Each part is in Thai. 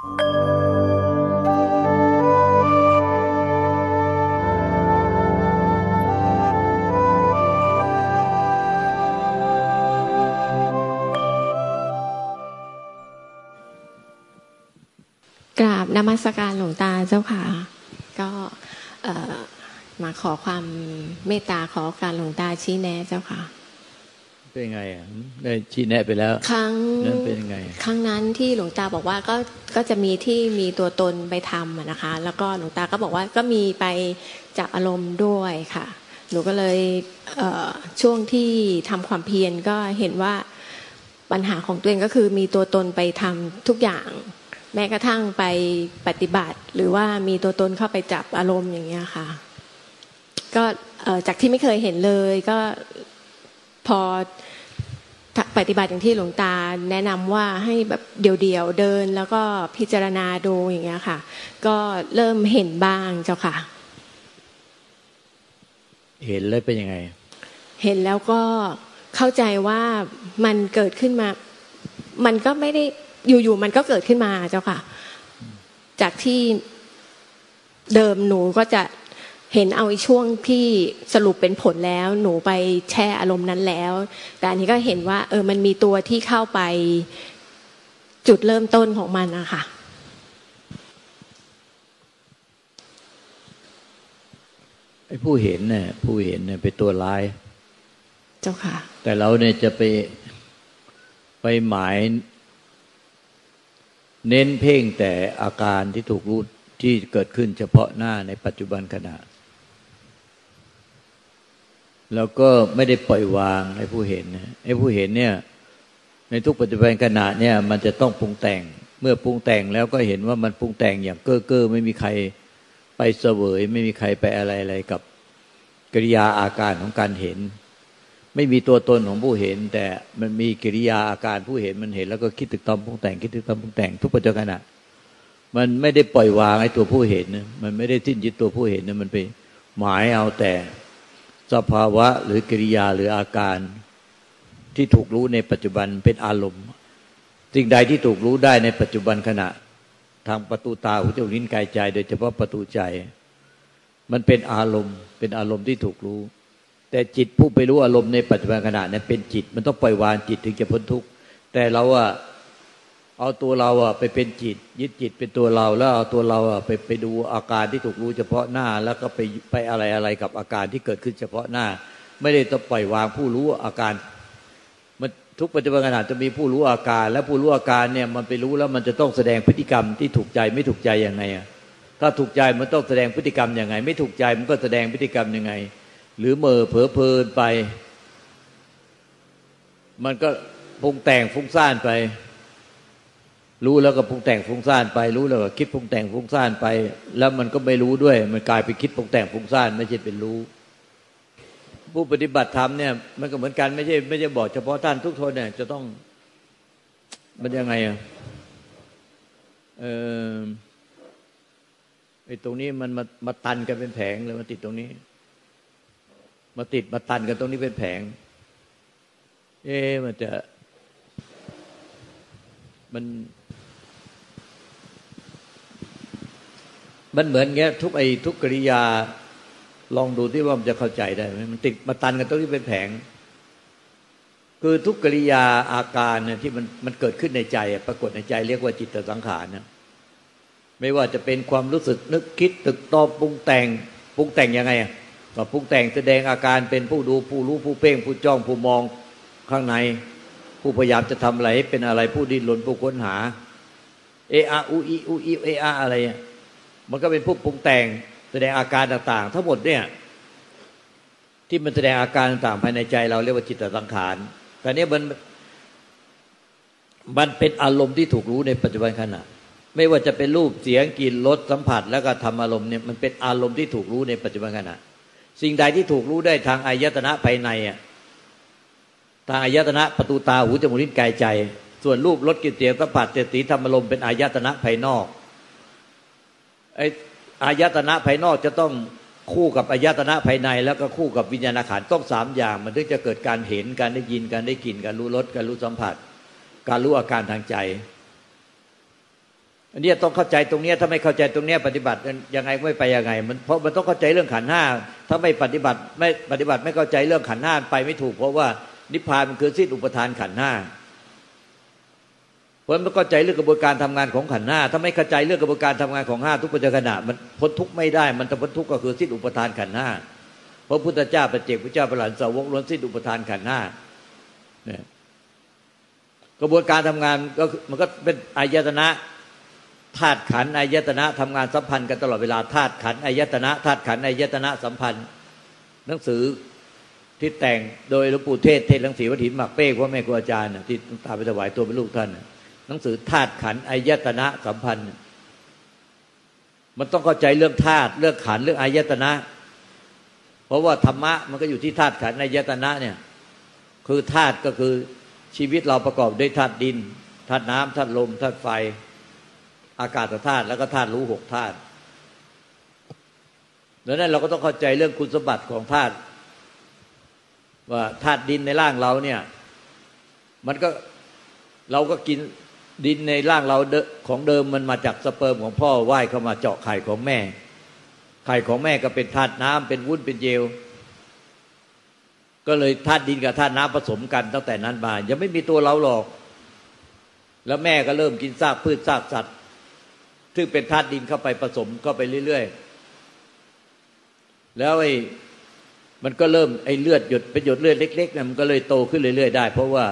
กราบนมัสการหลวงตาเจ้าค่ะ ก็มาขอความเมตตาขอการหลวงตาชี้แนะเจ้าค่ะ เป็นไงอะได้ชี้แนะไปแล้ว ครั้งนั้นเป็นไง ครั้งนั้นที่หลวงตาบอกว่าก็ก็จะมีที่มีตัวตนไปทำนะคะ แล้วก็หลวงตาก็บอกว่าก็มีไปจับอารมณ์ด้วยค่ะ หนูก็เลยช่วงที่ทำความเพียรก็เห็นว่าปัญหาของตัวเองก็คือมีตัวตนไปทำทุกอย่าง แม้กระทั่งไปปฏิบัติ หรือว่ามีตัวตนเข้าไปจับอารมณ์อย่างเงี้ยค่ะ ก็จากที่ไม่เคยเห็นเลยก็ พอปฏิบัติอย่างที่หลวงตาแนะนำว่าให้แบบเดี่ยวๆเดิน แล้วก็พิจารณาดูอย่างเงี้ยค่ะ ก็เริ่มเห็นบ้างเจ้าค่ะ เห็นแล้วเป็นยังไง เห็นแล้วก็เข้าใจว่ามันเกิดขึ้นมา มันก็ไม่ได้อยู่ๆมันก็เกิดขึ้นมาเจ้าค่ะ จากที่เดิมหนูก็จะ เห็นเอาช่วงที่สรุปเป็นผลแล้ว หนูไปแช่อารมณ์นั้นแล้ว แต่อันนี้ก็เห็นว่า เออมันมีตัวที่เข้าไปจุดเริ่มต้นของมันนะคะไอ้ผู้เห็นเนี่ยผู้เห็นเนี่ยเป็นตัวร้าย เจ้าค่ะ แต่เราเนี่ยจะไปไปหมาย เน้นเพ่งแต่อาการที่ถูกรู้ที่เกิดขึ้นเฉพาะหน้าในปัจจุบันขณะ แล้วก็ไม่ได้ปล่อยวางให้ผู้เห็นให้ผู้เห็นเนี่ย ในทุกปัจจุบันขณะเนี่ย มันจะต้องปรุงแต่ง เมื่อปรุงแต่งแล้วก็เห็นว่ามันปรุงแต่งอย่างเก้อเก้อไม่มีใครไปเสวย ไม่มีใครไปอะไรอะไรกับกิริยาอาการของการเห็น ไม่มีตัวตนของผู้เห็น แต่มันมีกิริยาอาการผู้เห็นมันเห็น แล้วก็คิดตึกตอมปรุงแต่งคิดตึกตอมปรุงแต่งทุกปัจจุบันมันไม่ได้ปล่อยวางไอ้ตัวผู้เห็นนะมันไม่ได้ทิ้นยึดตัวผู้เห็นนะมันไปหมายเอาแต่ สภาวะหรือกิริยาหรืออาการ ที่ถูกรู้ในปัจจุบันเป็นอารมณ์สิ่งใดที่ถูกรู้ได้ในปัจจุบันขณะ ทางประตูตาหูจมูกลิ้นกายใจ โดยเฉพาะประตูใจ มันเป็นอารมณ์ เป็นอารมณ์ที่ถูกรู้ แต่จิตผู้ไปรู้อารมณ์ในปัจจุบันขณะนั้นเป็นจิต มันต้องปล่อยวางจิตถึงจะพ้นทุกข์แต่เราอะ เอาตัวเราอะไปเป็นจิต ยึดจิตเป็นตัวเรา แล้วเอาตัวเราอะไปไปดูอาการที่ถูกรู้เฉพาะหน้า แล้วก็ไปไปอะไรอะไรกับอาการที่เกิดขึ้นเฉพาะหน้า ไม่ได้ต้องปล่อยวางผู้รู้อาการมันทุกปัจจุบันขณะจะมีผู้รู้อาการ และผู้รู้อาการเนี่ยมันไปรู้แล้วมันจะต้องแสดงพฤติกรรมที่ถูกใจไม่ถูกใจยังไงอะถ้าถูกใจมันต้องแสดงพฤติกรรมยังไง ไม่ถูกใจมันก็แสดงพฤติกรรมยังไง หรือเมื่อเผลอเพลินไป มันก็ปรุงแต่งฟุ้งซ่านไป รู้แล้วก็ปรุงแต่งฟุ้งซ่านไป รู้แล้วก็คิดปรุงแต่งฟุ้งซ่านไป แล้วมันก็ไม่รู้ด้วย มันกลายไปคิดปรุงแต่งฟุ้งซ่านไม่ใช่เป็นรู้ ผู้ปฏิบัติธรรมเนี่ยมันก็เหมือนกันไม่ใช่ไม่ใช่บอกเฉพาะท่านทุกคนเนี่ยจะต้องมันยังไงอะเออไอ้ตรงนี้มันมามาตันกันเป็นแผงเลยมาติดตรงนี้ มาติดมาตันกันตรงนี้เป็นแผง เอ๊มันจะมัน มันเหมือนเงี้ยทุกไอ้ทุกกริยาลองดูที่ว่ามันจะเข้าใจได้ไหมมันติดมาตันกันตรงนี้เป็นแผง คือทุกกริยาอาการเนี่ยที่มันมันเกิดขึ้นในใจ ปรากฏในใจเรียกว่าจิตสังขารนะไม่ว่าจะเป็นความรู้สึกนึกคิดตึกตอบปรุงแต่งปรุงแต่งยังไงอะก็ปรุงแต่งแสดงอาการเป็นผู้ดูผู้รู้ผู้เพ่งผู้จ้องผู้มองข้างใน ผู้พยายามจะทำอะไรเป็นอะไรผู้ดิ้นรนผู้ค้นหา เออาอูอีอูอีเออาอะไรอะ มันก็เป็นผู้ปรุงแต่งแสดงอาการต่าง ๆ ทั้งหมดเนี่ยที่มันแสดงอาการต่างๆภายในใจ เราเรียกว่าจิตสังขารแต่เนี้ยมันมันเป็นอารมณ์ที่ถูกรู้ในปัจจุบันขณะ ไม่ว่าจะเป็นรูปเสียงกลิ่นรสสัมผัส แล้วก็ทำอารมณ์เนี่ยมันเป็นอารมณ์ที่ถูกรู้ในปัจจุบันขณะ สิ่งใดที่ถูกรู้ได้ทางอายตนะภายในอะทางอายตนะประตูตาหูจมูกลิ้นกายใจ ส่วนรูปรสกลิ่นเสียงสัมผัสเจติธรรมลมณ์เป็นอายตนะภายนอก ไออายตนะภายนอกจะต้องคู่กับอายตนะภายใน แล้วก็คู่กับวิญญาณขันต้องสามอย่าง มันถึงจะเกิดการเห็นการได้ยินการได้กลิ่นการรู้รสการรู้สัมผัส การรู้อาการทางใจ อันนี้ต้องเข้าใจตรงนี้ถ้าไม่เข้าใจตรงนี้ปฏิบัติยังไงไม่ไปยังไงมันเพราะมันต้องเข้าใจเรื่องขันห้าถ้าไม่ปฏิบัติไม่ปฏิบัติไม่เข้าใจเรื่องขันห้าไปไม่ถูก เพราะว่านิพพานมันคือสิ้นอุปทานขันห้า ราะมันเข้าใจเรื่องกระบวนการทำงานของขันห้าถ้าไม่เข้าใจเรื่องกระบวนการทำงานของห้าทุกปัจจุบันมันพ้นทุกไม่ได้ มันจะพ้นทุกก็คือสิ้นอุปทานขันห้าพระพุทธเจ้าประเจกพระเจ้าประหลานสาวกล้วนสิ้นอุปทานขันห้าเนี่ยกระบวนการทำงานก็มันก็เป็นอายตนะธาตุขันอายตนะทำงานสัมพันธ์กันตลอดเวลาธาตุขันอายตนะธาตุขันอายตนะสัมพันธ์ หนังสือที่แต่งโดยหลวงปู่เทศเทศหนังสือวัดหินหมักเป้พ่อแม่ครูอาจารย์ที่ตาไปถวายตัวเป็นลูกท่าน หนังสือธาตุขันอายตนะสัมพันธ์ มันต้องเข้าใจเรื่องธาตุเรื่องขันเรื่องอายตนะ เพราะว่าธรรมะมันก็อยู่ที่ธาตุขันอายตนะเนี่ย คือธาตุก็คือชีวิตเราประกอบด้วยธาตุดินธาตุน้ำธาตุลมธาตุไฟ อากาศธาตุแล้วก็ธาตุรู้หกธาตุดังนั้นเราก็ต้องเข้าใจเรื่องคุณสมบัติของธาตุว่าธาตุดินในร่างเราเนี่ย มันก็เราก็กิน ดินในร่างเราของเดิมมันมาจากสเปิร์มของพ่อว่ายเข้ามาเจาะไข่ของแม่ ไข่ของแม่ก็เป็นธาตุน้ำเป็นวุ้นเป็นเจลก็เลยธาตุดินกับธาตุน้ำผสมกันตั้งแต่นั้นมายังไม่มีตัวเราหรอก แล้วแม่ก็เริ่มกินซากพืชซากสัตว์ ซึ่งเป็นธาตุดินเข้าไปผสมเข้าไปเรื่อยๆ แล้วไอ้มันก็เริ่มไอ้เลือดหยดเป็นหยดเลือดเล็กๆเนี่ยมันก็เลยโตขึ้นเรื่อยๆได้ เพราะว่า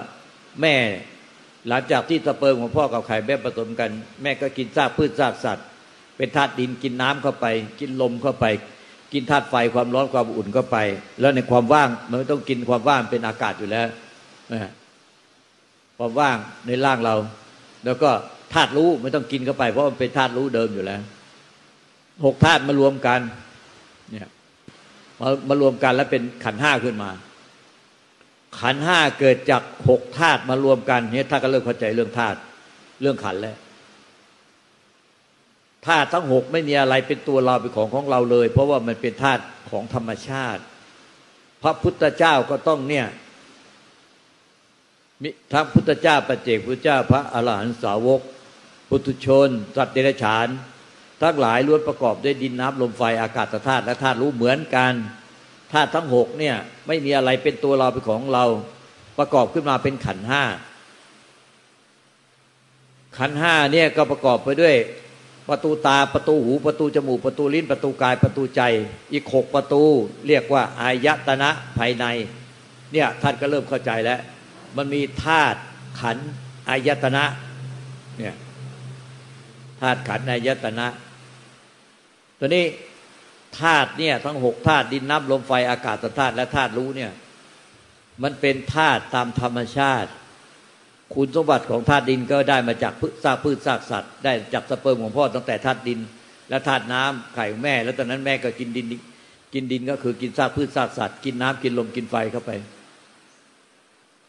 แม่ หลังจากที่สเปิร์มของพ่อกับไข่แม่ผสมกัน แม่ก็กินซากพืชซากสัตว์ เป็นธาตุดินกินน้ำเข้าไป กินลมเข้าไป กินธาตุไฟความร้อนความอุ่นก็ไป แล้วในความว่างมันไม่ต้องกินความว่างเป็นอากาศอยู่แล้วความว่างในร่างเรา แล้วก็ธาตุรู้ไม่ต้องกินเข้าไป เพราะมันเป็นธาตุรู้เดิมอยู่แล้วหกธาตุมารวมกัน เนี่ยมามารวมกันแล้วเป็นขันห้าขึ้นมา ขันห้าเกิดจากหกธาตุมารวมกันเนี่ยถ้าก็เริ่มเข้าใจเรื่องธาตุเรื่องขันแล้วธาตุทั้งหกไม่มีอะไรเป็นตัวเราเป็นของของเราเลย เพราะว่ามันเป็นธาตุของธรรมชาติ พระพุทธเจ้าก็ต้องเนี่ยมิทั้งพุทธเจ้าปเจกพุทธเจ้าพระอรหันตสาวกปุถุชน สัตว์เดรัจฉาน ทั้งหลายล้วนประกอบด้วยดินน้ำลมไฟอากาศธาตุและธาตุรู้เหมือนกัน ธาตุทั้งหกเนี่ยไม่มีอะไรเป็นตัวเราเป็นของเราประกอบขึ้นมาเป็นขันห้าขันห้าเนี่ยก็ประกอบไปด้วย ประตูตาประตูหูประตูจมูกประตูลิ้นประตูกายประตูใจ อีกหกประตู เรียกว่าอายตนะภายใน เนี่ยท่านก็เริ่มเข้าใจแล้ว มันมีธาตุขันอายตนะเนี่ยธาตุขันอายตนะ ตัวนี้ ธาตุเนี่ยทั้งหกธาตุดินน้ำลมไฟอากาศธาตุและธาตุรู้เนี่ยมันเป็นธาตุตามธรรมชาติ คุณสมบัติของธาตุดินก็ได้มาจากพืชซากพืชซากสัตว์ ได้จากสเปิร์มของพ่อตั้งแต่ธาตุดิน และธาตุน้ำไข่แม่ แล้วตอนนั้นแม่ก็กินดินกินดินก็คือกินซากพืชซากสัตว์ กินน้ำกินลมกินไฟเข้าไป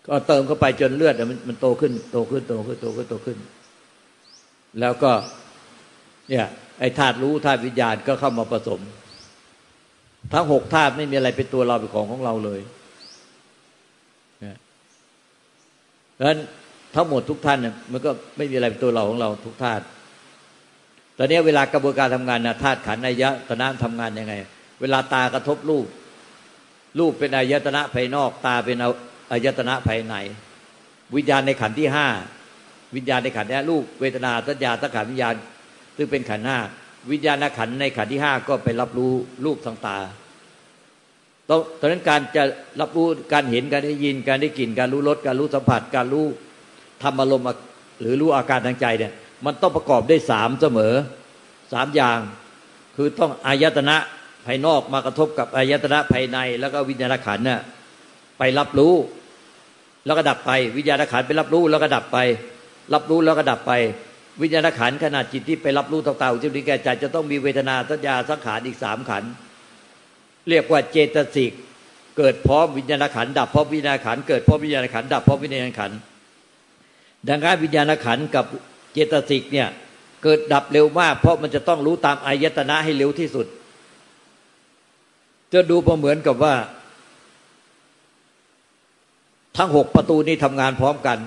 ก็เติมเข้าไปจนเลือดมันมันโตขึ้นโตขึ้นโตขึ้นโตขึ้นโตขึ้น แล้วก็เนี่ยไอ้ธาตุรู้ธาตุวิญญาณก็เข้ามาผสม ทั้งหกธาตุไม่มีอะไรเป็นตัวเราเป็นของของเราเลยเนี่ยเพราะฉะนั้นทั้งหมดทุกท่านเนี่ยมันก็ไม่มีอะไรเป็นตัวเราของเราทุกธาตุตอนนี้เวลากระบวนการทำงานนะธาตุขันธ์อายตนะทำงานยังไง เวลาตากระทบรูป รูปเป็นอายตนะภายนอก ตาเป็นอายตนะภายใน วิญญาณในขันธ์ที่ห้าวิญญาณในขันธ์นี้รูปเวทนาสัญญาสังขารวิญญาณซึ่งเป็นขันธ์ห้า วิญญาณขันในขันที่ห้าก็ไปรับรู้รูปทางตาตอนนั้นการจะรับรู้การเห็นการได้ยินการได้กลิ่นการรู้รสการรู้สัมผัส การรู้ธรรมอารมณ์หรือรู้อาการทางใจเนี่ย มันต้องประกอบได้สามเสมอสามอย่าง คือต้องอายตนะภายนอกมากระทบกับอายตนะภายใน แล้วก็วิญญาณขันเนี่ยไปรับรู้ แล้วก็ดับไป วิญญาณขันไปรับรู้แล้วก็ดับไป รับรู้แล้วก็ดับไป วิญญาณขันขนาดจิตที่ไปรับรู้ต่างๆที่มีแก่ใจจะต้องมีเวทนาสัญญาสังขารอีกสามขันเรียกว่าเจตสิกเกิดพร้อมวิญญาณขันดับพร้อมวิญญาณขันเกิดพร้อมวิญญาณขันดับพร้อมวิญญาณขันดังนั้นวิญญาณขันกับเจตสิกเนี่ยเกิดดับเร็วมาก เพราะมันจะต้องรู้ตามอายตนะให้เร็วที่สุด จะดูประเหมือนกับว่า ทั้งหกประตูนี้ทำงานพร้อมกัน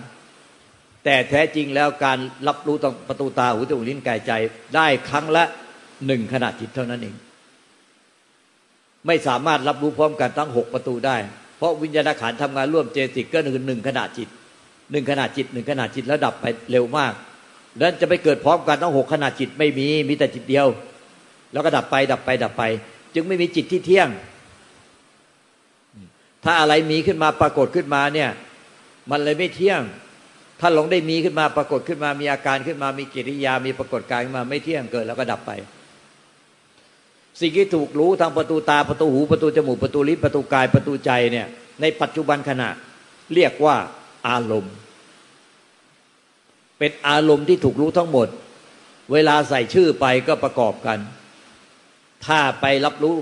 แต่แท้จริงแล้วการรับรู้ตรงประตูตาหูจมูกลิ้นกายใจ ได้ครั้งละหนึ่งขณะจิตเท่านั้นเอง ไม่สามารถรับรู้พร้อมกันทั้งหกประตูได้ เพราะวิญญาณขันทำงานร่วมเจสิกก็หนึ่งหนึ่งขณะจิตหนึ่งขณะจิตหนึ่งขณะจิตแล้วดับไปเร็วมากแล้วจะไปเกิดพร้อมกันทั้งหกขณะจิตไม่มีมีแต่จิตเดียว แล้วก็ดับไปดับไปดับไป จึงไม่มีจิตที่เที่ยง ถ้าอะไรมีขึ้นมาปรากฏขึ้นมาเนี่ย มันเลยไม่เที่ยง ถ้าหลงได้มีขึ้นมาปรากฏขึ้นมามีอาการขึ้นมามีกิริยามีปรากฏการขึ้นมาไม่เที่ยงเกิดแล้วก็ดับไป สิ่งที่ถูกรู้ทางประตูตาประตูหูประตูจมูกประตูลิ้นประตูกายประตูใจเนี่ย ในปัจจุบันขณะเรียกว่าอารมณ์ เป็นอารมณ์ที่ถูกรู้ทั้งหมด เวลาใส่ชื่อไปก็ประกอบกัน ถ้าไปรับรู้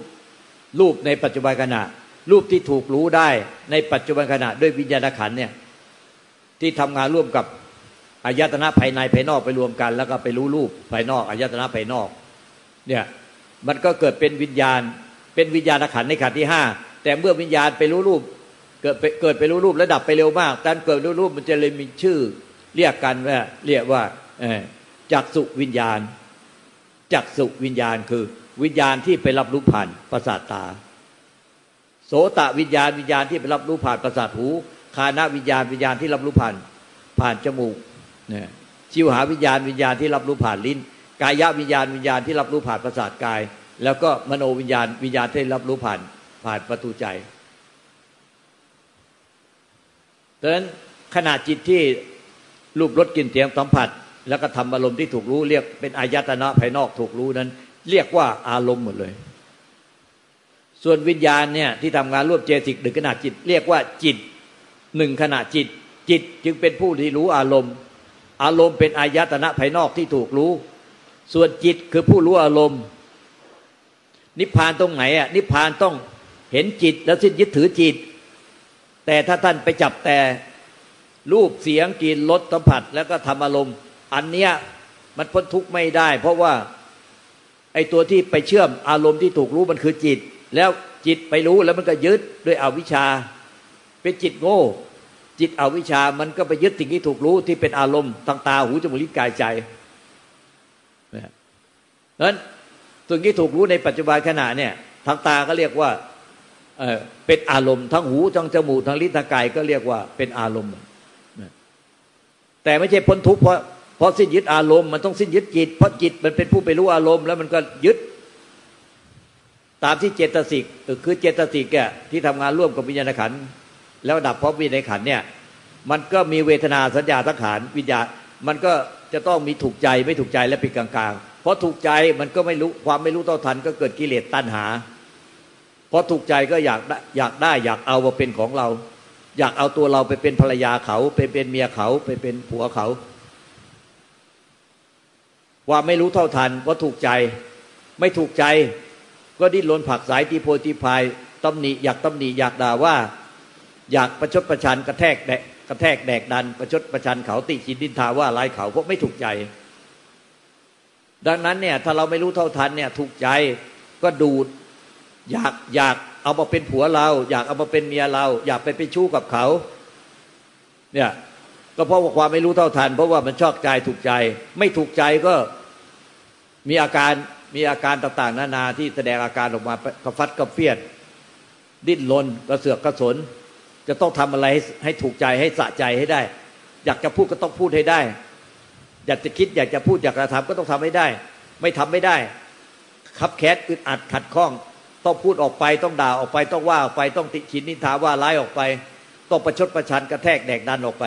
รูปในปัจจุบันขณะ รูปที่ถูกรู้ได้ในปัจจุบันขณะด้วยวิญญาณขันเนี่ย ที่ทำงานร่วมกับอายตนะภายในภายนอกไปรวมกัน แล้วก็ไปรู้รูปภายนอกอายตนะภายนอก เนี่ยมันก็เกิดเป็นวิญญาณ เป็นวิญญาณขันในขันที่ห้าแต่เมื่อวิญญาณไปรู้รูป เกิดไปเกิดไปรู้รูปแล้วดับไปเร็วมากการเกิดรู้รูปมันจะเลยมีชื่อ เรียกกันว่าเรียกว่าจักสุวิญญาณจักสุวิญญาณคือวิญญาณที่ไปรับรู้ผ่านประสาทตา โสตวิญญาณวิญญาณที่ไปรับรู้ผ่านประสาทหู คานาวิญญาณวิญญาณที่รับรู้ผ่านผ่านจมูกเนี่ยชิวหาวิญญาณวิญญาณที่รับรู้ผ่านลิ้น กายวิญญาณวิญญาณที่รับรู้ผ่านประสาทกาย แล้วก็มโนวิญญาณวิญญาณที่รับรู้ผ่านผ่านประตูใจดังนั้นขณะจิตที่รูปรสกลิ่นเสียงสัมผัส แล้วก็ทำอารมณ์ที่ถูกรู้เรียกเป็นอายตนะภายนอกถูกรู้นั้น เรียกว่าอารมณ์หมดเลย ส่วนวิญญาณเนี่ยที่ทำงานร่วมเจสิกหรือขนาดจิต เรียกว่าจิต หนึ่งขณะจิต จิตจึงเป็นผู้ที่รู้อารมณ์ อารมณ์เป็นอายตนะภายนอกที่ถูกรู้ ส่วนจิตคือผู้รู้อารมณ์ นิพพานตรงไหนอะนิพพานต้องเห็นจิตแล้วสิ้นยึดถือจิต แต่ถ้าท่านไปจับแต่รูปเสียงกลิ่นรสสัมผัส แล้วก็ทำอารมณ์ อันเนี้ยมันพ้นทุกข์ไม่ได้ เพราะว่าไอ้ตัวที่ไปเชื่อมอารมณ์ที่ถูกรู้มันคือจิต แล้วจิตไปรู้แล้วมันก็ยึดด้วยอวิชชา เป็นจิตโง่ จิตอวิชามันก็ไปยึดสิ่งที่ถูกรู้ที่เป็นอารมณ์ทางตาหูจมูกลิ้นกายใจนะนั้นสิ่งที่ถูกรู้ในปัจจุบันขณะเนี่ยทางตาก็เรียกว่าเออเป็นอารมณ์ทั้งหูทั้งจมูกทั้งลิ้นทั้งกายก็เรียกว่าเป็นอารมณ์แต่ไม่ใช่พ้นทุกข์เพราะเพราะสิ้นยึดอารมณ์มันต้องสิ้นยึดจิตเพราะจิตมันเป็นผู้ไปรู้อารมณ์แล้วมันก็ยึดตามที่เจตสิกคือเจตสิกแกที่ทำงานร่วมกับวิญญาณขันธ์ แล้วดับเพราะวิญญาณขันเนี่ยมันก็มีเวทนาสัญญาสังขารวิญญาณมันก็จะต้องมีถูกใจไม่ถูกใจและเป็นกลางๆ เพราะถูกใจมันก็ไม่รู้ความไม่รู้เท่าทันก็เกิดกิเลสตัณหา เพราะถูกใจก็อยากอยากได้อยากเอามาเป็นของเรา อยากเอาตัวเราไปเป็นภรรยาเขา ไปเป็นเมียเขาไปเป็นผัวเขาว่าไม่รู้เท่าทันเพราะถูกใจไม่ถูกใจ ก็ดิ้นรนผักสายตีโพตีพายตำหนิอยากตำหนิอยากด่าว่า อยากประชดประชันกระแทกแดกกระแทกแดกดัน ประชดประชันเขาติชินดินทาว่าร้ายเขาเพราะไม่ถูกใจ ดังนั้นเนี่ยถ้าเราไม่รู้เท่าทันเนี่ยถูกใจก็ดูดอยากอยากเอามาเป็นผัวเรา อยากเอามาเป็นเมียเรา อยากไปเป็นชู้กับเขา เนี่ยก็เพราะว่าความไม่รู้เท่าทัน เพราะว่ามันชอบใจถูกใจ ไม่ถูกใจก็มีอาการมีอาการต่างๆ นานาที่แสดงอาการออกมากระฟัดกระเฟียด ดิ้นรนกระเสือกกระสน จะต้องทำอะไรให้ถูกใจให้สะใจให้ได้ อยากจะพูดก็ต้องพูดให้ได้ อยากจะคิดอยากจะพูดอยากจะทำก็ต้องทำให้ได้ ไม่ทำไม่ได้คับแคสอึดอัดขัดข้อง ต้องพูดออกไปต้องด่าออกไปต้องว่าออกไปต้องติชินนินทาว่าร้ายออกไป ต้องประชดประชันกระแทกแดกดันออกไป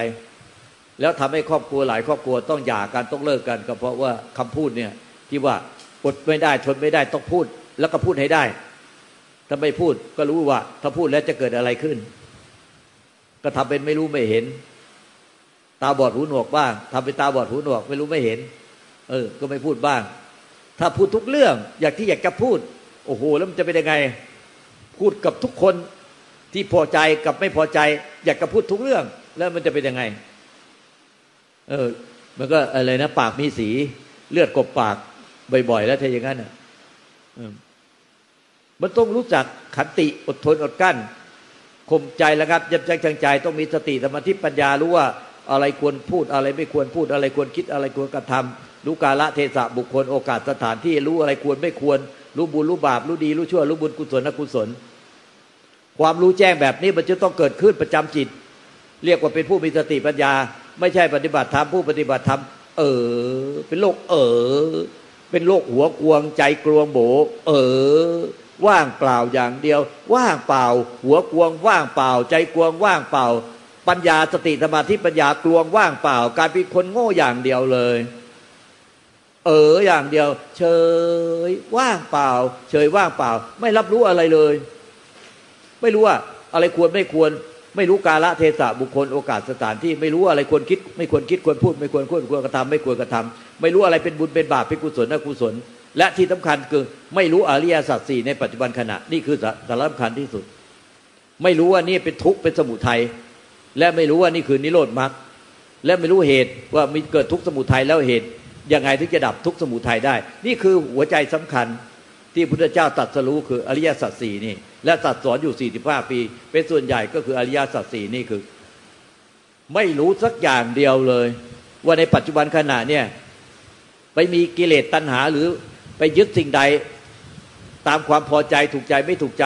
แล้วทำให้ครอบครัวหลายครอบครัวต้องหย่ากันต้องเลิกกัน ก็เพราะว่าคำพูดเนี่ยที่ว่าอดไม่ได้ทนไม่ได้ต้องพูด แล้วก็พูดให้ได้ถ้าไม่พูดก็รู้ว่า ถ้าพูดแล้วจะเกิดอะไรขึ้น ก็ทำเป็นไม่รู้ไม่เห็น ตาบอดหูหนวกบ้างทำเป็นตาบอดหูหนวก ไม่รู้ไม่เห็น เออ ก็ไม่พูดบ้าง ถ้าพูดทุกเรื่อง อยากที่อยากจะพูด โอ้โห แล้วมันจะเป็นยังไง พูดกับทุกคนที่พอใจกับไม่พอใจ อยากจะพูดทุกเรื่อง แล้วมันจะเป็นยังไง เออ มันก็อะไรนะปากมีสี เลือดกบปากบ่อยๆแล้วถ้าอย่างนั้นอะมันต้องรู้จักขันติอดทนอดกั้น ข่มใจแล้วครับยับยั้งชั่งใจ ต้องมีสติสมาธิปัญญารู้ว่าอะไรควรพูดอะไรไม่ควรพูดอะไรควรคิดอะไรควรกระทำรู้กาละเทศะบุคคลโอกาสสถานที่รู้อะไรควรไม่ควร รู้บุญรู้บาปรู้ดีรู้ชั่วรู้บุญกุศลอกุศล ความรู้แจ้งแบบนี้มันจะต้องเกิดขึ้นประจำจิต เรียกว่าเป็นผู้มีสติปัญญา ไม่ใช่ปฏิบัติธรรมผู้ปฏิบัติธรรมเออ เป็นโรคเออ เป็นโรคหัวกวงใจกลวงโบเออ ว่างเปล่าอย่างเดียว ว่างเปล่า หัวกวงว่างเปล่า ใจกวงว่างเปล่า ปัญญาสติสมาธิปัญญากลวงว่างเปล่า การเป็นคนโง่อย่างเดียวเลย เอออย่างเดียว เฉยว่างเปล่า เฉยว่างเปล่า ไม่รับรู้อะไรเลย ไม่รู้ว่าอะไรควรไม่ควรไม่รู้กาละเทศะบุคคลโอกาสสถานที่ไม่รู้อะไรควรคิด ไม่ควรคิดควรพูด ไม่ควรพูดควรกระทำไม่ควรกระทำไม่รู้อะไรเป็นบุญเป็นบาปเป็นกุศลอกุศล และที่สำคัญคือไม่รู้อริยสัจสี่ในปัจจุบันขณะ นี่คือสาระสำคัญที่สุด ไม่รู้ว่านี่เป็นทุกข์เป็นสมุทัยและไม่รู้ว่านี่คือนิโรธมรรคและไม่รู้เหตุว่ามีเกิดทุกข์สมุทัยแล้วเหตุยังไงถึงจะดับทุกข์สมุทัยได้ นี่คือหัวใจสำคัญที่พุทธเจ้าตรัสรู้คืออริยสัจสี่นี่ และตรัสสอนอยู่ 45 ปี เป็นส่วนใหญ่ก็คืออริยสัจสี่นี่คือ ไม่รู้สักอย่างเดียวเลย ว่าในปัจจุบันขณะเนี่ยไปมีกิเลสตัณหาหรือ ไปยึดสิ่งใดตามความพอใจถูกใจไม่ถูกใจ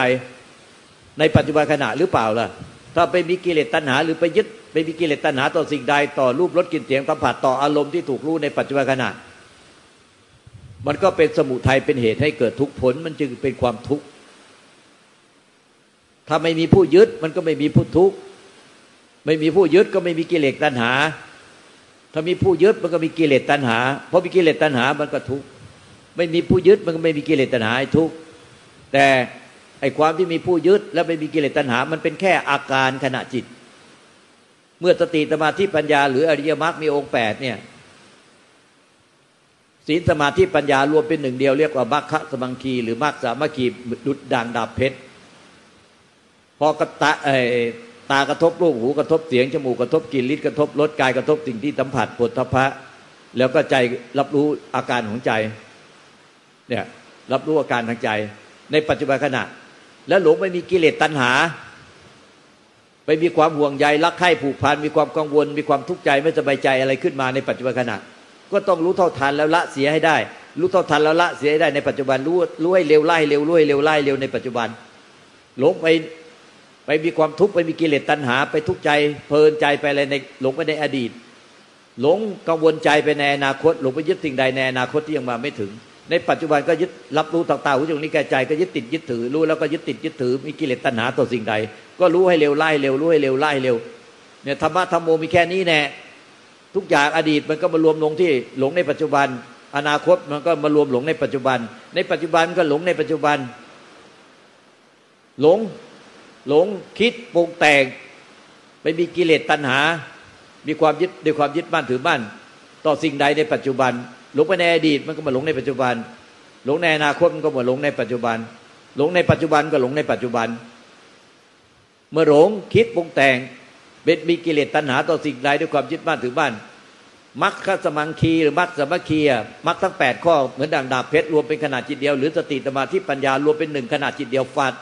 ในปัจจุบันขณะหรือเปล่าล่ะ ถ้าไปมีกิเลสตัณหา หรือไปยึดไปมีกิเลสตัณหาต่อสิ่งใดต่อรูปรสกลิ่นเสียงสัมผัสต่ออารมณ์ที่ถูกรู้ในปัจจุบันขณะ มันก็เป็นสมุทัยเป็นเหตุให้เกิดทุกข์ผลมันจึงเป็นความทุกข์ถ้าไม่มีผู้ยึดมันก็ไม่มีผู้ทุกข์ไม่มีผู้ยึดก็ไม่มีกิเลสตัณหา ถ้ามีผู้ยึดมันก็มีกิเลสตัณหาเพราะมีกิเลสตัณหามันก็ทุกข์ ไม่มีผู้ยึดมันก็ไม่มีกิเลสตัณหาทุกข์แต่ไอความที่มีผู้ยึด และไม่มีกิเลสตัณหา มันเป็นแค่อาการขณะจิต เมื่อสติสมาธิปัญญา หรืออริยมรรคมีองค์แปดเนี่ยศีลสมาธิปัญญารวมเป็นหนึ่งเดียวเรียกว่ามรรคสมังคี หรือมรรคสามัคคีดุดด่างดาบเพชรพอกระตาตากระทบรูปหูกระทบเสียงจมูกกระทบกลิ่นลิ้นกระทบรสกายกระทบสิ่งที่สัมผัสปวดทพะ แล้วก็ใจรับรู้อาการของใจ เนี่ยรับรู้อาการทางใจ ในปัจจุบันขณะ แล้วหลงไม่มีกิเลสตัณหา ไปมีความห่วงใยรักใคร่ผูกพันมีความกังวล มีความทุกข์ใจไม่สบายใจอะไรขึ้นมาในปัจจุบันขณะ ก็ต้องรู้เท่าทันแล้วละเสียให้ได้ รู้เท่าทันแล้วละเสียให้ได้ในปัจจุบันรู้รู้ให้เร็วไล่เร็วรู้ให้เร็วไล่เร็วในปัจจุบัน หลงไปไปมีความทุกข์ไปมีกิเลสตัณหา ไปทุกข์ใจเพลินใจไปอะไรในหลงไปในอดีต หลงกังวลใจไปในอนาคต หลงไปยึดสิ่งใดในอนาคตที่ยังมาไม่ถึง ในปัจจุบันก็ยึดรับรู้ต่างๆหูจมูกนิ้วกายใจก็ยึดติดยึดถือ รู้แล้วก็ยึดติดยึดถือมีกิเลสตัณหาต่อสิ่งใด ก็รู้ให้เร็วไล่เร็วรู้ให้เร็วไล่เร็วเนี่ยธรรมะธรรมโมมีแค่นี้แน่ทุกอย่างอดีตมันก็มารวมลงที่หลงในปัจจุบัน อนาคตมันก็มารวมหลงในปัจจุบัน ในปัจจุบันก็หลงในปัจจุบัน หลงหลงคิดปรุงแต่งไปมีกิเลสตัณหา มีความยึดด้วยความยึดมั่นถือมั่น ต่อสิ่งใดในปัจจุบัน หลงไปในอดีตมันก็มาหลงในปัจจุบัน หลงในอนาคตมันก็มาหลงในปัจจุบัน หลงในปัจจุบันก็หลงในปัจจุบัน เมื่อหลงคิดปรุงแต่งเป็นมีกิเลสตัณหาต่อสิ่งใดด้วยความยึดมั่นถือมั่นมัคคสมังคีหรือมัคสมัคคีมัคทั้งแปดข้อเหมือนดังดาบเพชรรวมเป็นขนาดจิตเดียว หรือสติสมาธิปัญญารวมเป็นหนึ่งขนาดจิตเดียวฟัน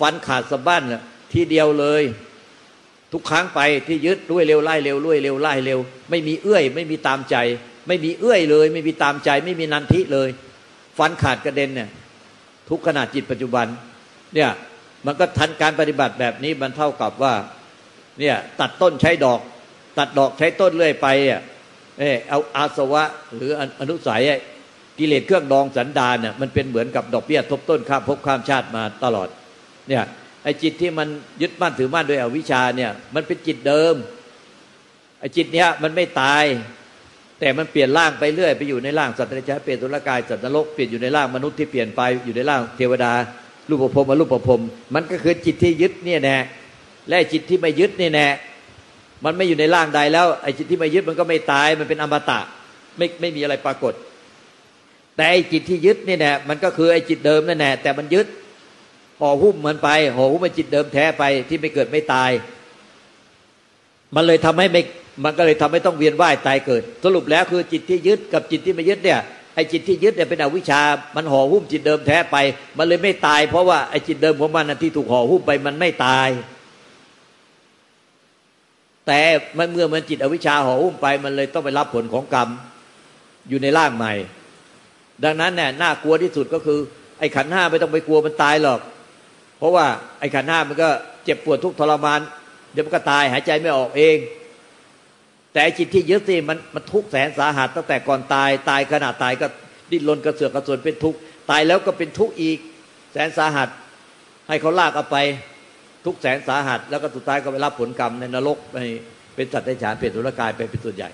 ฟันขาดสะบั้นทีเดียวเลย ทุกครั้งไปที่ยึดด้วยเร็วไล่เร็วด้วยเร็วไล่เร็ว ไม่มีเอื้อย ไม่มีตามใจ ไม่มีเอื้อยเลย ไม่มีตามใจ ไม่มีนันทิเลย ฟันขาดกระเด็นเนี่ย ทุกขณะจิตปัจจุบัน เนี่ยมันก็ทันการปฏิบัติแบบนี้มันเท่ากับว่า เนี่ยตัดต้นใช้ดอก ตัดดอกใช้ต้นเรื่อยไปอะเออเอาอาสวะหรืออนุสัยกิเลสเครื่องดองสันดานเนี่ยมันเป็นเหมือนกับดอกเบี้ยทบต้นข้ามภพข้ามชาติมาตลอด เนี่ยไอ้จิตที่มันยึดมั่นถือมั่นด้วยอวิชชาเนี่ย มันเป็นจิตเดิมไอ้จิตเนี้ยมันไม่ตาย แต่มันเปลี่ยนร่างไปเรื่อยไปอยู่ในร่างสัตว์ในชั้นเปลี่ยนสุรกายสัตว์นรกเปลี่ยนอยู่ในร่างมนุษย์ที่เปลี่ยนไปอยู่ในร่างเทวดารูปภพมารูปภพมันก็คือจิตที่ยึดเนี่ยแน่และจิตที่ไม่ยึดเนี่ยแน่มันไม่อยู่ในร่างใดแล้วไอ้จิตที่ไม่ยึดมันก็ไม่ตายมันเป็นอมตะไม่ไม่มีอะไรปรากฏ แต่ไอ้จิตที่ยึดเนี่ยแน่มันก็คือไอ้จิตเดิมนั่นแน่แต่มันยึดห่อหุ้มเหมือนไปห่อหุ้มเป็นจิตเดิมแท้ไปที่ไม่เกิดไม่ตาย มันเลยทำให้ไม่ มันก็เลยทำให้ต้องเวียนว่ายตายเกิด สรุปแล้วคือจิตที่ยึดกับจิตที่ไม่ยึดเนี่ยไอ้จิตที่ยึดเนี่ยเป็นอวิชา มันห่อหุ้มจิตเดิมแท้ไป มันเลยไม่ตาย เพราะว่าไอ้จิตเดิมของมันที่ถูกห่อหุ้มไปมันไม่ตาย แต่มันเมื่อมันจิตอวิชชาห่อหุ้มไป มันเลยต้องไปรับผลของกรรมอยู่ในร่างใหม่ ดังนั้นเนี่ยน่ากลัวที่สุดก็คือ ไอ้ขันห้าไม่ต้องไปกลัวมันตายหรอก เพราะว่าไอ้ขันห้ามันก็เจ็บปวดทุกทรมาน เดี๋ยวมันก็ตายหายใจไม่ออกเอง แต่จิตที่ยึดสิมันมันทุกข์แสนสาหัสตั้งแต่ก่อนตายตายขณะตายก็ดิ้นรนกระเสือกกระสนเป็นทุกข์ตายแล้วก็เป็นทุกข์อีกแสนสาหัส ให้เขาลากเอาไปทุกแสนสาหัส แล้วก็สุดท้ายก็ไปรับผลกรรมในนรกไปเป็นสัตว์ในฉานเปลี่ยนสุรกายไปเป็นส่วนใหญ่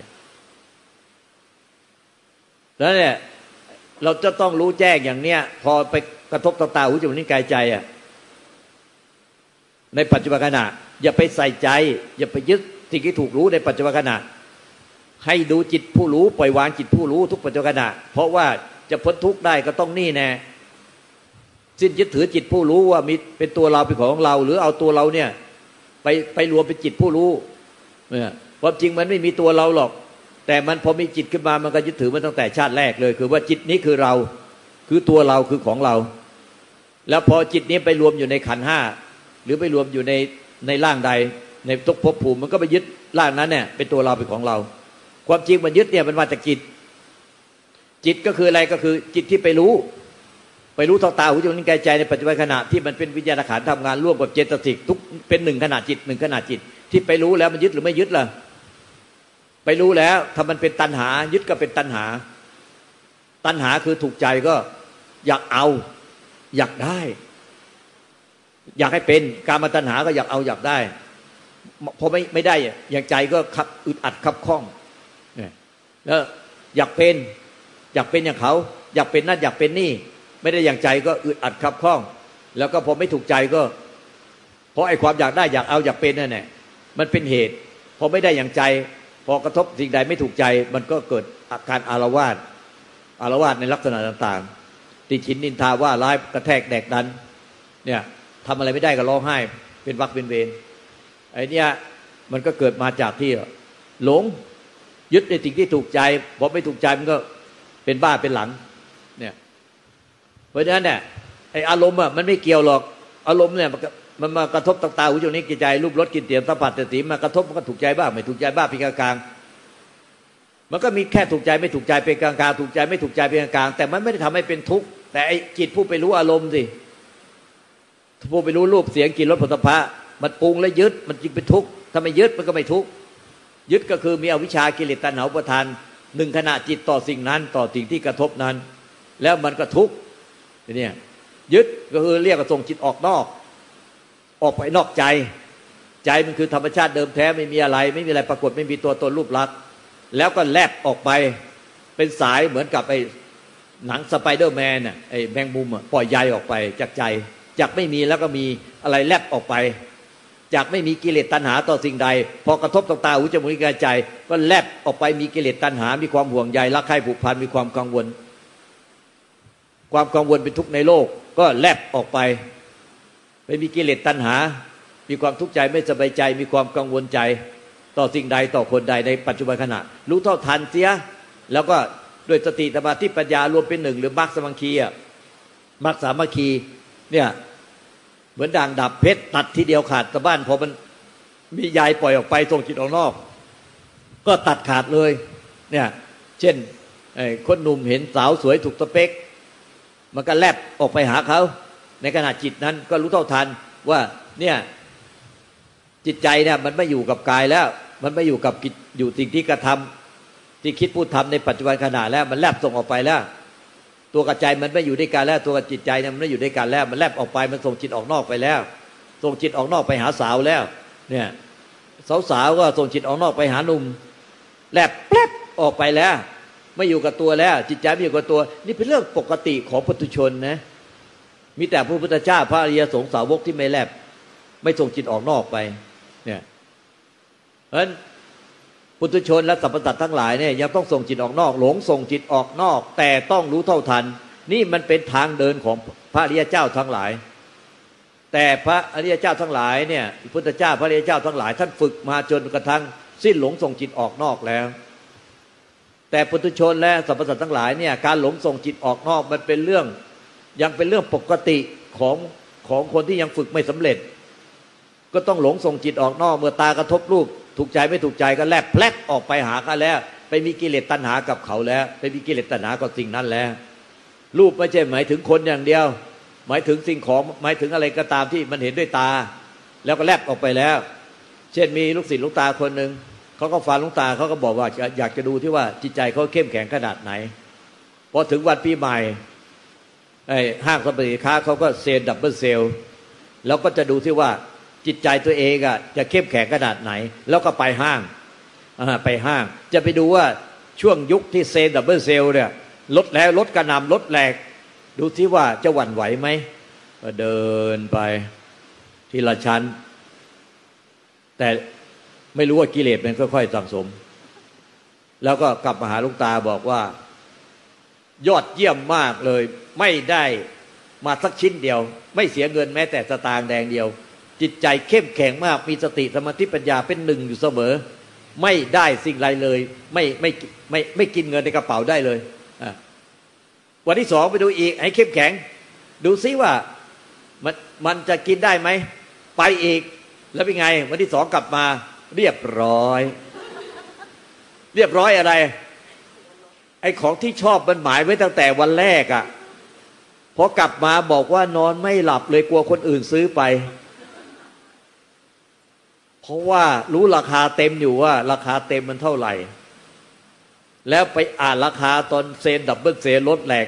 แล้วเนี่ยเราจะต้องรู้แจ้งอย่างเนี้ย พอไปกระทบตาตาหูจมูกนิ้วกายใจอะในปัจจุบันขณะอย่าไปใส่ใจ อย่าไปยึด สิ่งที่ถูกรู้ในปัจจุบันขณะ ให้ดูจิตผู้รู้ปล่อยวางจิตผู้รู้ทุกปัจจุบันขณะ เพราะว่าจะพ้นทุกข์ได้ก็ต้องนี่แน่สิ้นยึดถือจิตผู้รู้ว่ามีเป็นตัวเราเป็นของเรา หรือเอาตัวเราเนี่ย ไปไปรวมเป็นจิตผู้รู้เนี่ยความจริงมันไม่มีตัวเราหรอก แต่มันพอมีจิตขึ้นมามันก็ยึดถือมันตั้งแต่ชาติแรกเลย คือว่าจิตนี้คือเราคือตัวเราคือของเรา แล้วพอจิตนี้ไปรวมอยู่ในขันห้าหรือไปรวมอยู่ในในร่างใด ในทุกภพภูมิมันก็ไปยึดร่างนั้นเนี่ยเป็นตัวเราเป็นของเรา ความจริงมันยึดเนี่ยมันมาจากจิต จิตก็คืออะไรก็คือจิตที่ไปรู้ ไปรู้ทางตาหูจมูกนิ้วกายใจในปัจจุบันขณะที่มันเป็นวิญญาณขันธ์ทำงานร่วมกับเจตสิกทุกเป็นหนึ่งขณะจิตหนึ่งขณะจิต ที่ไปรู้แล้วมันยึดหรือไม่ยึดล่ะไปรู้แล้วถ้ามันเป็นตัณหา ยึดก็เป็นตัณหา ตัณหาคือถูกใจก็อยากเอา อยากได้ อยากให้เป็น การมาตัณหาก็อยากเอาอยากได้ พอไม่ไม่ได้อย่างใจก็ขับอึดอัดขับคล้องแล้วอยากเป็น อยากเป็นอย่างเขา อยากเป็นนั่นอยากเป็นนี่ ไม่ได้อย่างใจก็อึดอัดขับคล้อง แล้วก็พอไม่ถูกใจก็ เพราะไอ้ความอยากได้อยากเอาอยากเป็นนั่นแหละมันเป็นเหตุพอไม่ได้อย่างใจ พอกระทบสิ่งใดไม่ถูกใจ มันก็เกิดอาการอารวาสอารวาสในลักษณะต่างๆติชินนินทาว่าร้ายกระแทกแดกดัน เนี่ยทำอะไรไม่ได้ก็ร้องไห้ เป็นวักเป็นเวร ไอ้นี่มันก็เกิดมาจากที่หลงยึดในสิ่งที่ถูกใจพอไม่ถูกใจมันก็เป็นบ้าเป็นหลังเนี่ยเพราะฉะนั้นเนี่ยไออารมณ์อะมันไม่เกี่ยวหรอกอารมณ์เนี่ยมันมากระทบตาหูจมูกนิ้กิจใจรูปรสกลิ่นเสียงสัมผัสสีมากระทบมันก็ถูกใจบ้างไม่ถูกใจบ้างเป็นกลางมันก็มีแค่ถูกใจไม่ถูกใจเป็นกลางๆถูกใจไม่ถูกใจเป็นกลางแต่มันไม่ได้ทำให้เป็นทุกข์แต่ไอจิตผู้ไปรู้อารมณ์สิผู้ไปรู้รูปเสียงกลิ่นรสผลิตภัณฑ์ มันปรุงและยึดมันจึงเป็นทุกข์ถ้าไม่ยึดมันก็ไม่ทุกข์ยึดก็คือมีอวิชชากิเลสตัณหาอุปาทานหนึ่งขณะจิตต่อสิ่งนั้นต่อสิ่งที่กระทบนั้น แล้วมันก็ทุกข์เนี่ยยึดก็คือเรียกว่าส่งจิตออกนอก ออกไปนอกใจ ใจมันคือธรรมชาติเดิมแท้ไม่มีอะไร ไม่มีอะไรปรากฏไม่มีตัวตนรูปลักษณ์แล้วก็แลบออกไปเป็นสายเหมือนกับไอ้หนังสไปเดอร์แมนน่ะไอ้แมงมุมอะปล่อยใยออกไปจากใจ จากไม่มีแล้วก็มีอะไรแลบออกไป จากไม่มีกิเลสตัณหาต่อสิ่งใด พอกระทบต่อตาหูจมูกกายใจ ก็แลบออกไปมีกิเลสตัณหา มีความห่วงใยรักใคร่ผูกพันมีความกังวล ความกังวลเป็นทุกข์ในโลก ก็แลบออกไป ไม่มีกิเลสตัณหา มีความทุกข์ใจไม่สบายใจ มีความกังวลใจต่อสิ่งใดต่อคนใดในปัจจุบันขณะ รู้เท่าทันเสีย แล้วก็ด้วยสติธรรมาที่ปัญญารวมเป็นหนึ่งหรือมรรคสมังคีอะมรรคสามัคคีเนี่ย เหมือนด่างดับเพชรตัดทีเดียวขาดตะบ้านพอมันมียายปล่อยออกไปส่งจิตออกนอก ก็ตัดขาดเลยเนี่ยเช่นคนหนุ่มเห็นสาวสวยถูกสเปคมันก็แลบออกไปหาเขา ในขณะจิตนั้นก็รู้เท่าทันว่าเนี่ยจิตใจเนี่ยมันไม่อยู่กับกายแล้ว มันไม่อยู่กับกิจอยู่สิ่งที่กระทำที่คิดพูดทำในปัจจุบันขณะแล้ว มันแลบส่งออกไปแล้ว ตัวกับใจมันไม่อยู่ด้วยกันแล้ว ตัวกับจิตใจเนี่ยมันไม่อยู่ด้วยกันแล้ว มันแลบออกไปมันส่งจิตออกนอกไปแล้ว ส่งจิตออกนอกไปหาสาวแล้ว เนี่ยสาวๆก็ส่งจิตออกนอกไปหาหนุ่มแลบแป๊บออกไปแล้ว ไม่อยู่กับตัวแล้ว จิตใจไม่อยู่กับตัว นี่เป็นเรื่องปกติของปุถุชนนะ มีแต่พระพุทธเจ้าพระอริยสงสาวกที่ไม่แลบ ไม่ส่งจิตออกนอกไป เนี่ยเพราะฉะนั้น ปุถุชนและสรรพสัตว์ทั้งหลายเนี่ยยังต้องส่งจิตออกนอก หลงส่งจิตออกนอก แต่ต้องรู้เท่าทัน นี่มันเป็นทางเดินของพระอริยเจ้าทั้งหลาย แต่พระอริยเจ้าทั้งหลายเนี่ยพุทธเจ้าพระอริยเจ้าทั้งหลาย ท่านฝึกมาจนกระทั่งสิ้นหลงส่งจิตออกนอกแล้ว แต่ปุถุชนและสรรพสัตว์ทั้งหลายเนี่ยการหลงส่งจิตออกนอกมันเป็นเรื่อง ยังเป็นเรื่องปกติของของคนที่ยังฝึกไม่สำเร็จ ก็ต้องหลงส่งจิตออกนอก เมื่อตากระทบรูป ถูกใจไม่ถูกใจก็แลบแพลกออกไปหากันแล้ว ไปมีกิเลสตัณหากับเขาแล้ว ไปมีกิเลสตัณหากับสิ่งนั้นแล้ว รูปไม่ใช่หมายถึงคนอย่างเดียว หมายถึงสิ่งของหมายถึงอะไรก็ตามที่มันเห็นด้วยตา แล้วก็แลบออกไปแล้ว เช่นมีลูกศิษย์หลวงตาคนหนึ่งเขาก็ฟังหลวงตาเขาก็บอกว่าอยากจะดูที่ว่าจิตใจเขาเข้มแข็งขนาดไหนพอถึงวันปีใหม่ไอ้ห้างสรรพสินค้าเขาก็ sale double sale แล้วก็จะดูที่ว่า จิตใจตัวเองอะจะเข้มแข็งขนาดไหน แล้วก็ไปห้างไปห้าง จะไปดูว่าช่วงยุคที่ sale double sale เนี่ยลดแล้วลดกระหน่ำลดแหลก ดูที่ว่าจะหวั่นไหวไหมก็เดินไปทีละชั้น แต่ไม่รู้ว่ากิเลสมันค่อยๆสั่งสม แล้วก็กลับมาหาหลวงตาบอกว่า ยอดเยี่ยมมากเลย ไม่ได้มาสักชิ้นเดียว ไม่เสียเงินแม้แต่สตางค์แดงเดียว จิตใจเข้มแข็งมากมีสติสมาธิปัญญาเป็นหนึ่งอยู่เสมอ ไม่ได้สิ่งไรเลย ไม่ไม่ไม่ไม่กินเงินในกระเป๋าได้เลยวันที่สองไปดูอีก ให้เข้มแข็ง ดูซิว่ามันมันจะกินได้ไหม ไปอีกแล้วเป็นไง วันที่สองกลับมาเรียบร้อย เรียบร้อยอะไร ไอ้ของที่ชอบมันหมายไว้ตั้งแต่วันแรกอะ่ะพอกลับมาบอกว่านอนไม่หลับเลยกลัวคนอื่นซื้อไป เพราะว่ารู้ราคาเต็มอยู่ว่า ราคาเต็มมันเท่าไหร่ แล้วไปอ่านราคาตอน sale double sale ลดแหลก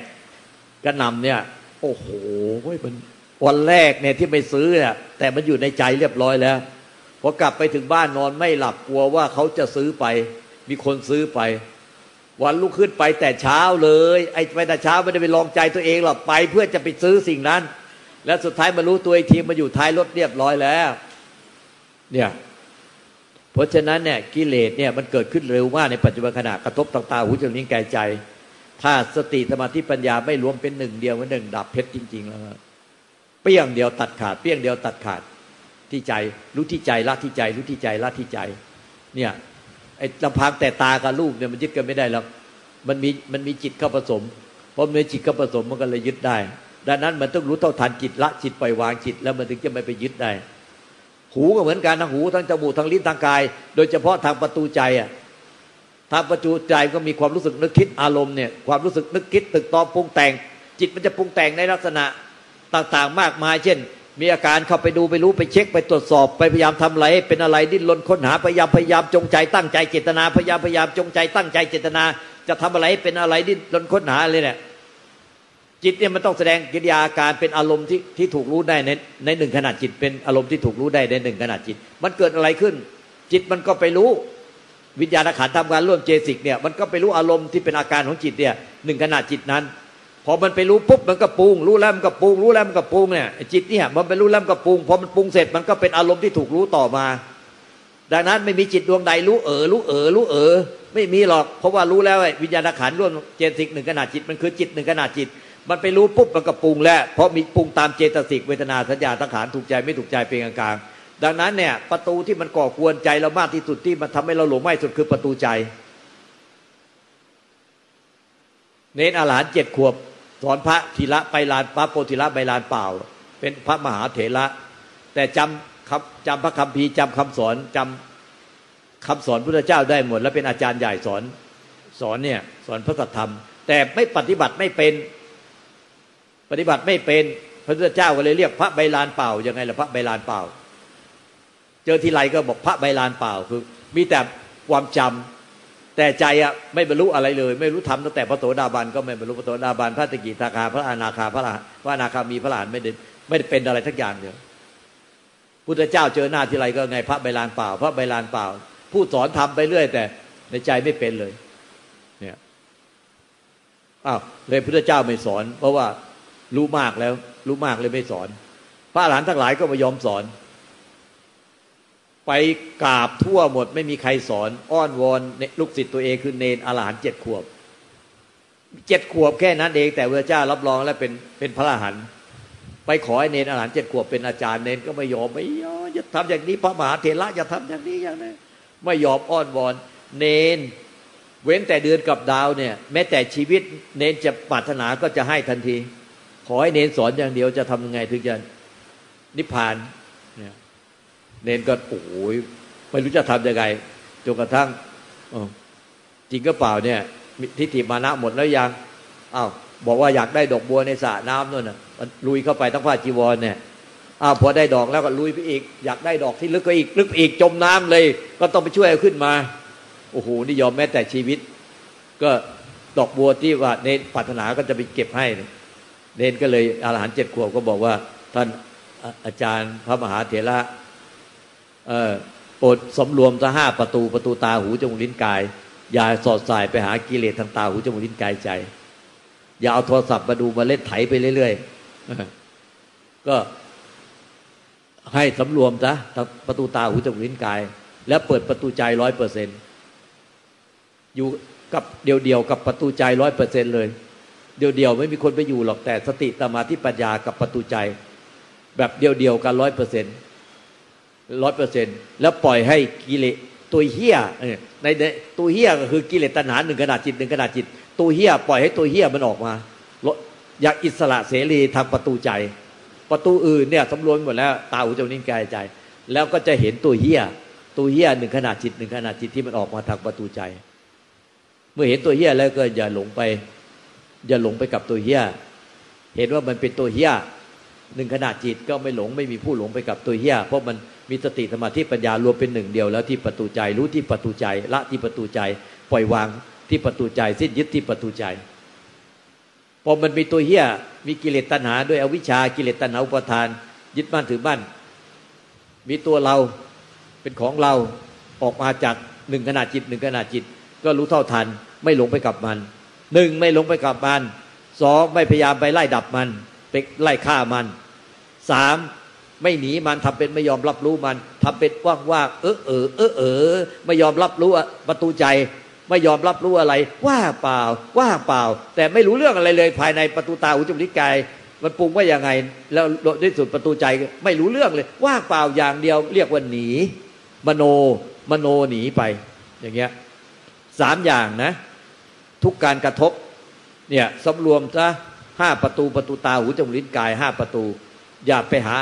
กระหน่ำเนี่ย โอ้โหมันวันแรกเนี่ยที่ไปซื้อเนี่ยแต่มันอยู่ในใจเรียบร้อยแล้วพอกลับไปถึงบ้านนอนไม่หลับกลัวว่าเขาจะซื้อไป มีคนซื้อไป วันลุกขึ้นไปแต่เช้าเลย ไอ้ไปแต่เช้าไม่ได้ไปลองใจตัวเองหรอกไป เพื่อจะไปซื้อสิ่งนั้น แล้วสุดท้ายมารู้ตัวอีกทีมาอยู่ท้ายรถเรียบร้อยแล้ว เนี่ยเพราะฉะนั้นเนี่ยกิเลสเนี่ยมันเกิดขึ้นเร็วมากในปัจจุบันขณะกระทบต่างๆหูจมูกลิ้นกายใจ ถ้าสติสมาธิปัญญาไม่รวมเป็นหนึ่งเดียวมันหนึ่งดับเพชรจริง ๆ แล้วเปี้ยงเดียวตัดขาด เปี้ยงเดียวตัดขาดที่ใจรู้ที่ใจละที่ใจรู้ที่ใจละที่ใจ เนี่ยไอ้ลำพังแต่ตากับรูปเนี่ยมันยึดกันไม่ได้แล้วมันมีมันมีจิตเข้าผสมพอมีจิตเข้าผสมมันก็เลยยึดได้ ดังนั้นมันต้องรู้เท่าทันจิตละจิตปล่อยวางจิต แล้วมันถึงจะไม่ไปยึดได้ หูก็เหมือนกันทั้งหูทั้งจมูกทั้งลิ้นทั้งกาย โดยเฉพาะทางประตูใจอะทางประตูใจก็มีความรู้สึกนึกคิดอารมณ์เนี่ยความรู้สึกนึกคิดตึกตอปรุงแต่ง จิตมันจะปรุงแต่งในลักษณะต่างๆมากมาย เช่น มีอาการเข้าไปดูไปรู้ไปเช็คไปตรวจสอบไปพยายามทำอะไรเป็นอะไรดิ้นรนค้นหาพยายามพยายามจงใจตั้งใจเจตนาพยายามพยายามจงใจตั้งใจเจตนา จะทำอะไรเป็นอะไรดิ้นรนค้นหาอะไรเนี่ย จิตเนี่ยมันต้องแสดงกิริยาการเป็นอารมณ์ที่ที่ถูกรู้ได้ในในหนึ่งขณะจิตเป็นอารมณ์ที่ถูกรู้ได้ในหนึ่งขณะจิต มันเกิดอะไรขึ้น จิตมันก็ไปรู้ วิญญาณขันธ์ทำงานร่วมเจสิกเนี่ยมันก็ไปรู้อารมณ์ที่เป็นอาการของจิตเนี่ยหนึ่งขณะจิตนั้น พอมันไปรู้ปุ๊บมันก็ปรุงรู้แล้วมันก็ปรุงรู้แล้วมันก็ปรุงเนี่ยจิตเนี่ยมันไปรู้แล้วมันก็ปรุงพอมันปรุงเสร็จมันก็เป็นอารมณ์ที่ถูกรู้ต่อมา ดังนั้นไม่มีจิตดวงใดรู้เออรู้เออรู้เออไม่มีหรอกเพราะว่ารู้แล้ววิญญาณขันร่วมเจสิกหนึ่งขนาดจิตมันคือจิตหนึ่งขนาดจิต มันไปรู้ปุ๊บมันก็ปรุงแล้ว เพราะมีปรุงตามเจตสิกเวทนาสัญญาสังขารถูกใจไม่ถูกใจเป็นกลางๆดังนั้นเนี่ยประตูที่มันก่อกวนใจเรามากที่สุดที่มันทำให้เราหลงไหมสุดคือประตูใจ เน้นอาหารเจ็ดขวบสอนพระธีระไปลานพระโพธิระไปลานเปล่า เป็นพระมหาเถระ แต่จำคำจำพระคำพีจำคำสอนจำคำสอนพระเจ้าได้หมด แล้วเป็นอาจารย์ใหญ่สอนสอนเนี่ยสอนพระสัทธรรม แต่ไม่ปฏิบัติไม่เป็น ปฏิบัติไม่เป็นพระพุทธเจ้าก็เลยเรียกพระใบลานเปล่ายังไงล่ะพระใบลานเปล่า เจอทีไรก็บอกพระใบลานเปล่าคือ มีแต่ความจำแต่ใจอะไม่บรรลุอะไรเลย ไม่รู้ทำตั้งแต่พระโสดาบันก็ไม่บรรลุพระโสดาบันพระตะกีทาคาพระอนาคาพระพระอนาคามีพระหลานไม่ได้ไม่ได้เป็นอะไรทักอย่างเดียวพุทธเจ้าเจอหน้าทีไรก็ไงพระใบลานเปล่า พระใบลานเปล่า ผู้สอนทำไปเรื่อย แต่ในใจไม่เป็นเลย เนี่ยอ้าวเลยพุทธเจ้าไม่สอน เพราะว่า รู้มากแล้ว รู้มากเลยไม่สอน พระหลานทั้งหลายก็ไม่ยอมสอน ไปกราบทั่วหมด ไม่มีใครสอน อ้อนวอนลูกศิษย์ตัวเองคือเนนอรหันเจ็ดขวบเจ็ดขวบแค่นั้นเอง แต่พระเจ้ารับรองแล้วเป็นเป็นพระอรหันต์ไปขอให้เนนอรหันต์เจ็ดขวบเป็นอาจารย์เนนก็ไม่ยอมไม่ยอมจะทำอย่างนี้พระมหาเถระจะทำอย่างนี้อย่างนี้ไม่ยอมอ้อนวอน เนน เว้นแต่เดือนกับดาวเนี่ย แม้แต่ชีวิตเนนจะปรารถนาก็จะให้ทันที ขอให้เนนสอนอย่างเดียวจะทำยังไงถึงจะนิพพานเนนก็โอ้ยไม่รู้จะทำยังไงจนกระทั่งจริงก็เปล่าเนี่ยทิฏฐิมานะหมดแล้วยังอ้าวบอกว่าอยากได้ดอกบัวในสระน้ำนั่นน่ะลุยเข้าไปทั้งผ้าจีวรเนี่ยอ้าวพอได้ดอกแล้วก็ลุยไปอีก อยากได้ดอกที่ลึกก็อีกลึกอีกจมน้ำเลย ก็ต้องไปช่วยขึ้นมาโอ้โหนี่ยอมแม้แต่ชีวิต ก็ดอกบัวที่ว่าเนปรารถนาก็จะไปเก็บให้ เนนก็เลยอาหารเจ็ดขวบก็บอกว่า ท่านอาจารย์พระมหาเถระโปรดสมรวมทั้งห้าประตูประตูตาหูจมูกลิ้นกาย อย่าสอดสายไปหากิเลสทางตาหูจมูกลิ้นกายใจ อย่าเอาโทรศัพท์มาดูมาเล่นไถไปเรื่อยๆก็ให้สำรวมซะประตูตาหูจมูกลิ้นกาย แล้วเปิดประตูใจร้อยเปอร์เซ็นอยู่กับเดียวๆกับประตูใจร้อยเปอร์เซ็นเลย เดียวๆไม่มีคนไปอยู่หรอกแต่สติตมาที่ปัญญากับประตูใจ แบบเดียวๆกันร้อยเปอร์เซ็นต์ร้อยเปอร์เซ็นต์แล้วปล่อยให้กิเลสตัวเฮี้ยในตัวเฮี้ยก็คือกิเลสตัณหาหนึ่งขนาดจิตหนึ่งขนาดจิต ตัวเฮี้ยปล่อยให้ตัวเฮี้ยมันออกมาอยากอิสระเสรีทางประตูใจ ประตูอื่นเนี่ยสำรวมหมดแล้วตาหูจมูกนิ้วกายใจ แล้วก็จะเห็นตัวเฮี้ยตัวเฮี้ยหนึ่งขนาดจิตหนึ่งขนาดจิตที่มันออกมาทางประตูใจ เมื่อเห็นตัวเฮี้ยแล้วก็อย่าหลงไป อย่าหลงไปกับตัวเฮียเห็นว่ามันเป็นตัวเฮียหนึ่งขนาดจิตก็ไม่หลงไม่มีผู้หลงไปกับตัวเฮียเพราะมันมีสติสมาธิปัญญารวมเป็นหนึ่งเดียวแล้วที่ประตูใจรู้ที่ประตูใจละที่ประตูใจ ปล่อยวางที่ประตูใจสิ้นยึดที่ประตูใจพอมันมีตัวเฮียมีกิเลสตัณหาด้วยอวิชชากิเลสตัณหาอุปทาน ยึดมั่นถือมั่นมีตัวเราเป็นของเราออกมาจากหนึ่งขนาดจิตหนึ่งขนาดจิต ก็รู้เท่าทันไม่หลงไปกับมัน หนึ่งไม่หลงไปกับมันสองไม่พยายามไปไล่ดับมัน ไปไล่ฆ่ามันสามไม่หนีมันทำเป็นไม่ยอมรับรู้มันทำเป็นว่างๆเออเออเออเออไม่ยอมรับรู้ประตูใจไม่ยอมรับรู้อะไร ว่าเปล่า ว่าเปล่า แต่ไม่รู้เรื่องอะไรเลยภายในประตูตาหูจมูกลิ้นกายมันปรุงว่ายังไง แล้วด้วยสุดประตูใจไม่รู้เรื่องเลย ว่าเปล่าอย่างเดียวเรียกว่าหนี มโน มโนหนีไป อย่างเงี้ยสามอย่างนะ ทุกการกระทบเนี่ยสำรวมซะห้าประตูประตูตาหูจมูกลิ้นกายห้าประตู อย่าไปหา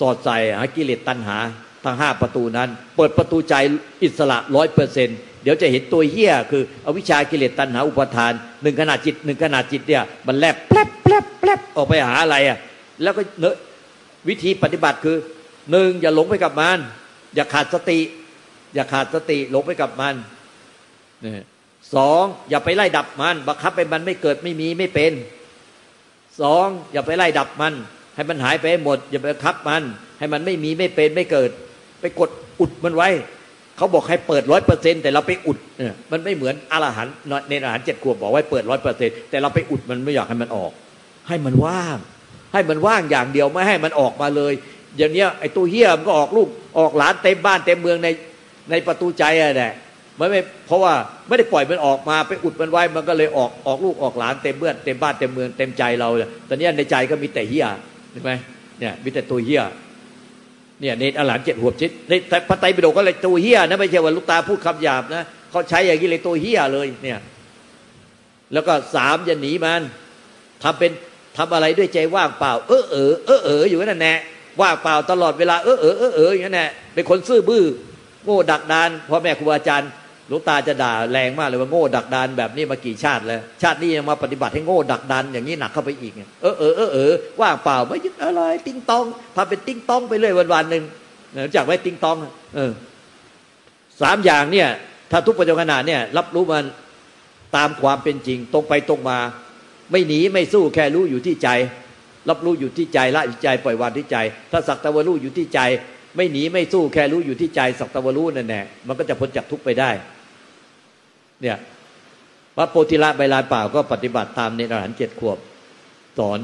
สอดใส่หากิเลสตัณหาทั้งห้าประตูนั้น เปิดประตูใจอิสระร้อยเปอร์เซ็นเดี๋ยวจะเห็นตัวเหี้ยคืออวิชากิเลสตัณหาอุปทานหนึ่งขนาดจิตหนึ่งขนาดจิตเนี่ยมันแลบแปลบแปลบแปลบออกไปหาอะไรอะแล้วก็เนวิธีปฏิบัติคือหนึ่งอย่าหลงไปกับมัน อย่าขาดสติ อย่าขาดสติหลงไปกับมันนี่ สองอย่าไปไล่ดับมัน บังคับไปมันไม่เกิดไม่มีไม่เป็นสองอย่าไปไล่ดับมัน ให้มันหายไปหมด อย่าไปบังคับมัน ให้มันไม่มีไม่เป็นไม่เกิด ไปกดอุดมันไว้ เขาบอกให้เปิดร้อยเปอร์เซ็นแต่เราไปอุดเนี่ยมันไม่เหมือนอรหันในอาหารเจ็ดขวบบอกไว้เปิดร้อยเปอร์เซ็นแต่เราไปอุดมันไม่อยากให้มันออก ให้มันว่าง ให้มันว่างอย่างเดียวไม่ให้มันออกมาเลยอย่างเนี้ยไอ้ตัวเฮี้ยมันก็ออกลูกออกหลานเต็มบ้านเต็มเมืองในในประตูใจอะแหละ มันไม่เพราะว่าไม่ได้ปล่อยมันออกมาไปอุดมันไว้มันก็เลยออกออกลูกออกหลานเต็มเบื้อนเต็มบ้านเต็มเมืองเต็มใจเราเลยตอนนี้ในใจก็มีแต่เฮียใช่ไหมเนี่ยมีแต่ตัวเฮียเนี่ยในอลานเจ็ดหัวชิดในพระไตรปิฎกก็เลยตัวเฮียนะไม่ใช่ว่าลูกตาพูดคำหยาบนะเขาใช้อย่างนี้เลยตัวเฮียเลยเนี่ยแล้วก็สามอย่าหนีมันทำเป็นทำอะไรด้วยใจว่างเปล่า เออเออเออเอออยู่นั่นแหละว่างเปล่าตลอดเวลาเออเออเออเอออย่างนั้นแหละเป็นคนซื่อบื้อโง่ดักดานพ่อแม่ครูอาจารย์ หลวงตาจะด่าแรงมากเลยว่าโง่ดักดานแบบนี้มากี่ชาติแล้ว ชาตินี้ยังมาปฏิบัติให้โง่ดักดานอย่างนี้หนักเข้าไปอีกเออเออเออเออว่างเปล่าไม่ยึดอะไร ติ้งตองทำเป็นติ้งตองไปเรื่อยวันวันหนึ่งจากไว้ติ้งตอง เออสามอย่างเนี่ย ถ้าทุกปัจจุบันเนี่ย รับรู้มันตามความเป็นจริง ตรงไปตรงมา ไม่หนีไม่สู้แค่รู้อยู่ที่ใจ รับรู้อยู่ที่ใจละอยู่ใจปล่อยวางที่ใจ ถ้าสักแต่ว่ารู้อยู่ที่ใจ ไม่หนีไม่สู้แค่รู้อยู่ที่ใจสักแต่ว่ารู้นั่นแหละมันก็จะพ้นจากทุกข์ไปได้ เนี่ยพระโพธิละใบลานเปล่าก็ปฏิบัติตามในอรหันเจ็ดขวบสอน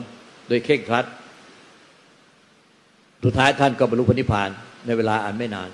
โดยเข่งครัด สุดท้ายท่านก็บรรลุพระนิพพานในเวลาอันไม่นาน